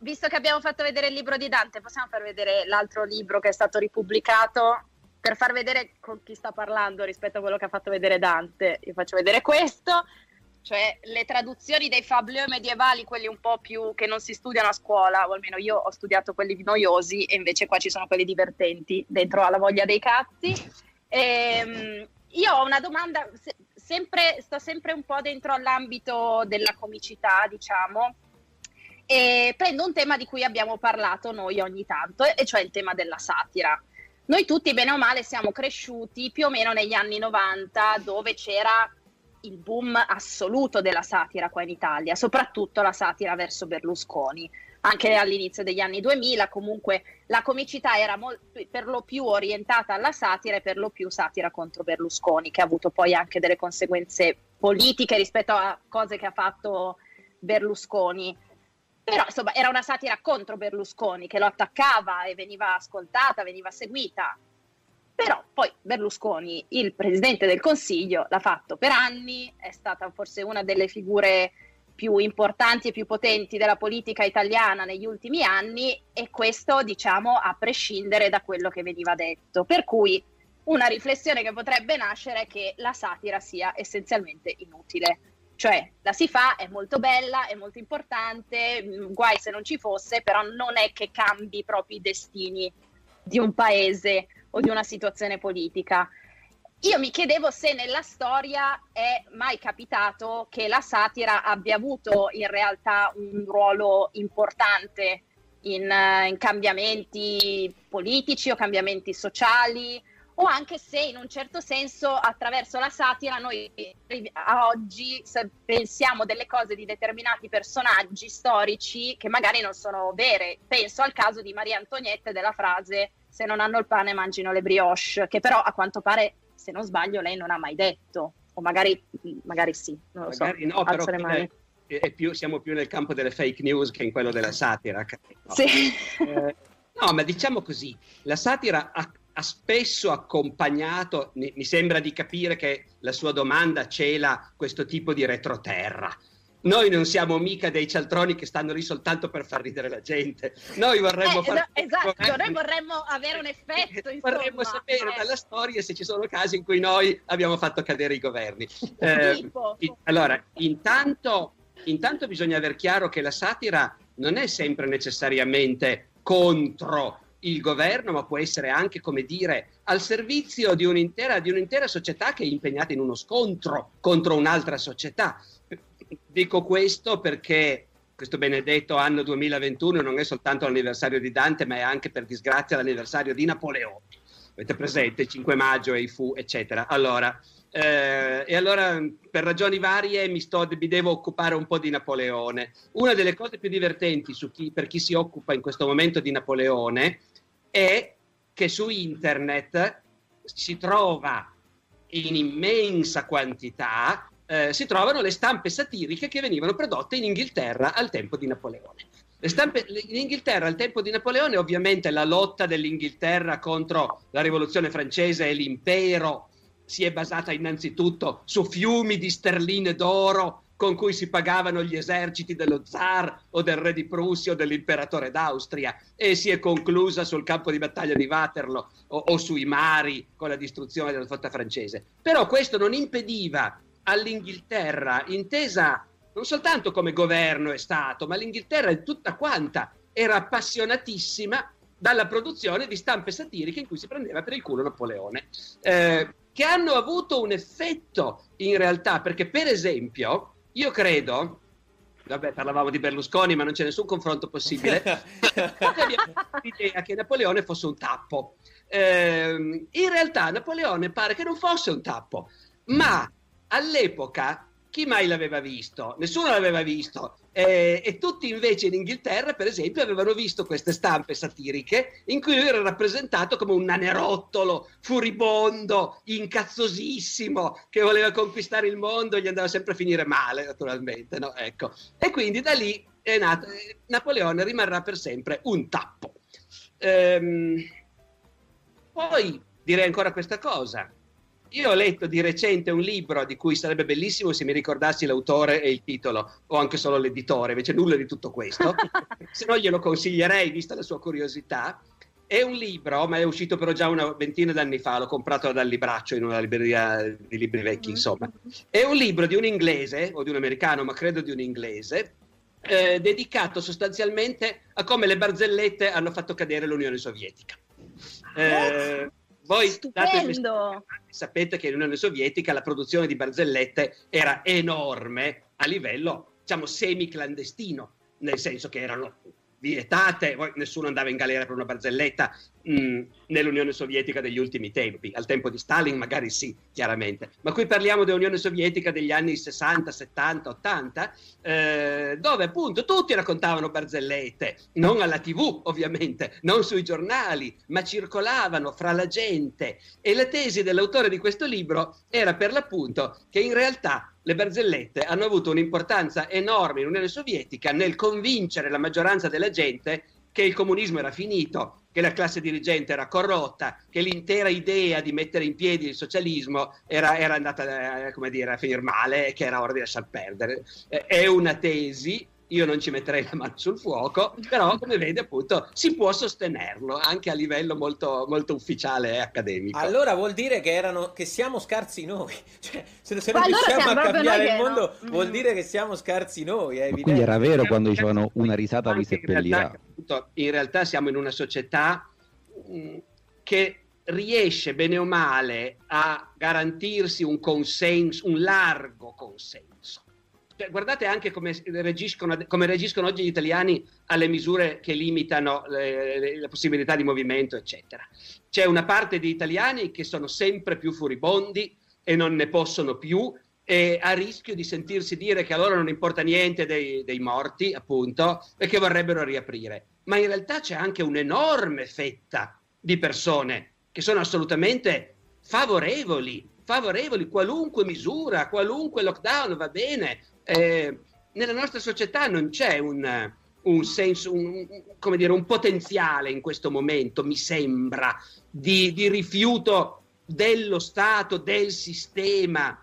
Visto che abbiamo fatto vedere il libro di Dante, possiamo far vedere l'altro libro che è stato ripubblicato per far vedere con chi sta parlando rispetto a quello che ha fatto vedere Dante. Io faccio vedere questo, cioè le traduzioni dei fablieux medievali, quelli un po' più che non si studiano a scuola, o almeno io ho studiato quelli noiosi e invece qua ci sono quelli divertenti, dentro alla voglia dei cazzi. Ehm, io ho una domanda, sempre, sto sempre un po' dentro all'ambito della comicità, diciamo e prendo un tema di cui abbiamo parlato noi ogni tanto, e cioè il tema della satira. Noi tutti, bene o male, siamo cresciuti più o meno negli anni 90, dove c'era il boom assoluto della satira qua in Italia, soprattutto la satira verso Berlusconi. Anche all'inizio degli anni 2000, comunque la comicità era molto, per lo più orientata alla satira e per lo più satira contro Berlusconi, che ha avuto poi anche delle conseguenze politiche rispetto a cose che ha fatto Berlusconi. Però insomma era una satira contro Berlusconi che lo attaccava e veniva ascoltata, veniva seguita. Però poi Berlusconi, il presidente del Consiglio, l'ha fatto per anni, è stata forse una delle figure più importanti e più potenti della politica italiana negli ultimi anni e questo diciamo a prescindere da quello che veniva detto. Per cui una riflessione che potrebbe nascere è che la satira sia essenzialmente inutile cioè, la si fa, è molto bella, è molto importante, mm, guai se non ci fosse, però non è che cambi proprio i destini di un paese o di una situazione politica. Io mi chiedevo se nella storia è mai capitato che la satira abbia avuto in realtà un ruolo importante in, uh, in cambiamenti politici o cambiamenti sociali o anche se in un certo senso attraverso la satira noi a oggi pensiamo delle cose di determinati personaggi storici che magari non sono vere. Penso al caso di Maria Antonietta della frase se non hanno il pane mangino le brioche, che però a quanto pare, se non sbaglio, lei non ha mai detto, o magari, magari sì, non lo magari so. No, però è più, siamo più nel campo delle fake news che in quello della satira. No. Sì. Eh, no, ma diciamo così, la satira ha ha spesso accompagnato, mi sembra di capire che la sua domanda cela questo tipo di retroterra. Noi non siamo mica dei cialtroni che stanno lì soltanto per far ridere la gente. Noi vorremmo eh, fare esatto, governi. noi vorremmo avere un effetto. Insomma. Vorremmo sapere eh. dalla storia se ci sono casi in cui noi abbiamo fatto cadere i governi. Eh, allora, intanto, intanto bisogna aver chiaro che la satira non è sempre necessariamente contro il governo, ma può essere anche, come dire, al servizio di un'intera, di un'intera società che è impegnata in uno scontro contro un'altra società. Dico questo perché questo benedetto anno 2021 non è soltanto l'anniversario di Dante, ma è anche per disgrazia l'anniversario di Napoleone. Avete presente 5 maggio e i fu, eccetera. Allora, eh, e allora per ragioni varie mi, sto, mi, devo occupare un po' di Napoleone. Una delle cose più divertenti chi, per chi si occupa in questo momento di Napoleone è che su internet si trova in immensa quantità, eh, si trovano le stampe satiriche che venivano prodotte in Inghilterra al tempo di Napoleone. Le stampe, in Inghilterra al tempo di Napoleone ovviamente la lotta dell'Inghilterra contro la rivoluzione francese e l'impero si è basata innanzitutto su fiumi di sterline d'oro con cui si pagavano gli eserciti dello zar o del re di Prussia o dell'imperatore d'Austria e si è conclusa sul campo di battaglia di Waterloo o, o sui mari con la distruzione della flotta francese. Però questo non impediva all'Inghilterra, intesa non soltanto come governo e Stato, ma l'Inghilterra in tutta quanta era appassionatissima dalla produzione di stampe satiriche in cui si prendeva per il culo Napoleone. Eh, che hanno avuto un effetto in realtà, perché per esempio, io credo, vabbè parlavamo di Berlusconi ma non c'è nessun confronto possibile, abbiamo l'idea che Napoleone fosse un tappo. Eh, in realtà Napoleone pare che non fosse un tappo, ma all'epoca chi mai l'aveva visto? Nessuno l'aveva visto. Eh, e tutti invece in Inghilterra, per esempio, avevano visto queste stampe satiriche in cui lui era rappresentato come un nanerottolo, furibondo, incazzosissimo, che voleva conquistare il mondo e gli andava sempre a finire male, naturalmente. No? Ecco. E quindi da lì è nato. Napoleone rimarrà per sempre un tappo. Ehm, poi direi ancora questa cosa. Io ho letto di recente un libro di cui sarebbe bellissimo se mi ricordassi l'autore e il titolo, o anche solo l'editore, invece nulla di tutto questo. se no glielo consiglierei, vista la sua curiosità. È un libro, ma è uscito però già una ventina d'anni fa, l'ho comprato dal libraccio in una libreria di libri vecchi, insomma. È un libro di un inglese, o di un americano, ma credo di un inglese, eh, dedicato sostanzialmente a come le barzellette hanno fatto cadere l'Unione Sovietica. Eh, voi Stupendo. sapete che nell'Unione Sovietica la produzione di barzellette era enorme a livello, diciamo, semi-clandestino, nel senso che erano vietate, nessuno andava in galera per una barzelletta mh, nell'Unione Sovietica degli ultimi tempi, al tempo di Stalin magari sì, chiaramente, ma qui parliamo dell'Unione Sovietica degli anni 60, 70, 80, eh, dove appunto tutti raccontavano barzellette, non alla tv ovviamente, non sui giornali, ma circolavano fra la gente. E la tesi dell'autore di questo libro era per l'appunto che in realtà le barzellette hanno avuto un'importanza enorme in Unione Sovietica nel convincere la maggioranza della gente che il comunismo era finito, che la classe dirigente era corrotta, che l'intera idea di mettere in piedi il socialismo era, era andata eh, dire, a finire male e che era ora di lasciar perdere. Eh, è una tesi io non ci metterei la mano sul fuoco, però come vede appunto si può sostenerlo anche a livello molto, molto ufficiale e accademico. Allora vuol dire che, erano, che siamo scarsi noi, cioè se, se non allora riusciamo a cambiare il mondo no. vuol dire che siamo scarsi noi, è Quindi era vero quando dicevano una risata vi seppellirà. In realtà siamo in una società mm, che riesce bene o male a garantirsi un consenso, un largo consenso cioè, guardate anche come reagiscono, come reagiscono, oggi gli italiani alle misure che limitano le, le, la possibilità di movimento, eccetera. C'è una parte di italiani che sono sempre più furibondi e non ne possono più e a rischio di sentirsi dire che a loro non importa niente dei, dei morti, appunto, e che vorrebbero riaprire. Ma in realtà c'è anche un'enorme fetta di persone che sono assolutamente favorevoli favorevoli, qualunque misura, qualunque lockdown va bene, eh, nella nostra società non c'è un, un senso, un, come dire, un potenziale in questo momento, mi sembra, di, di rifiuto dello Stato, del sistema.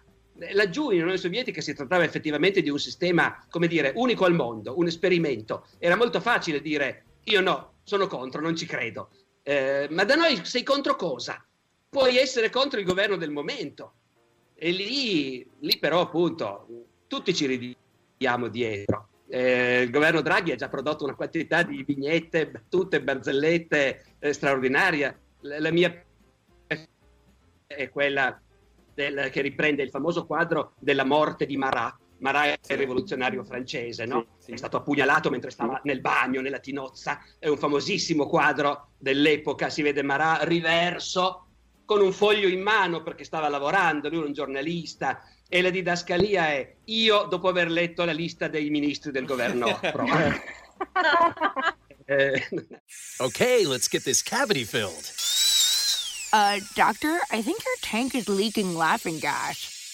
Laggiù in Unione Sovietica si trattava effettivamente di un sistema, come dire, unico al mondo, un esperimento. Era molto facile dire io no, sono contro, non ci credo. Eh, ma da noi sei contro cosa? Puoi essere contro il governo del momento. E lì, lì però appunto tutti ci ridiamo dietro. Eh, il governo Draghi ha già prodotto una quantità di vignette, battute, barzellette eh, straordinaria. La, la, mia è quella del, che riprende il famoso quadro della morte di Marat. Marat è il rivoluzionario francese, no? Sì, sì. È stato appugnalato mentre stava nel bagno, nella tinozza. È un famosissimo quadro dell'epoca. Si vede Marat riverso con un foglio in mano perché stava lavorando. Lui era un giornalista e la didascalia è io dopo aver letto la lista dei ministri del governo okay, let's get this cavity filled. Uh, doctor, I think your tank is leaking laughing gas.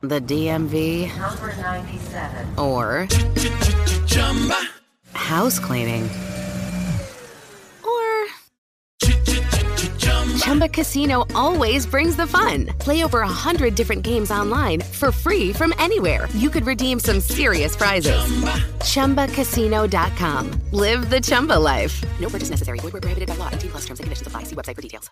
the DMV or house cleaning or Chumba Casino always brings the fun. Play over a hundred different games online for free from anywhere. You could redeem some serious prizes. Chumba. ChumbaCasino.com. Live the Chumba life. No purchase necessary. Void were prohibited by law. T plus terms and conditions apply. See website for details.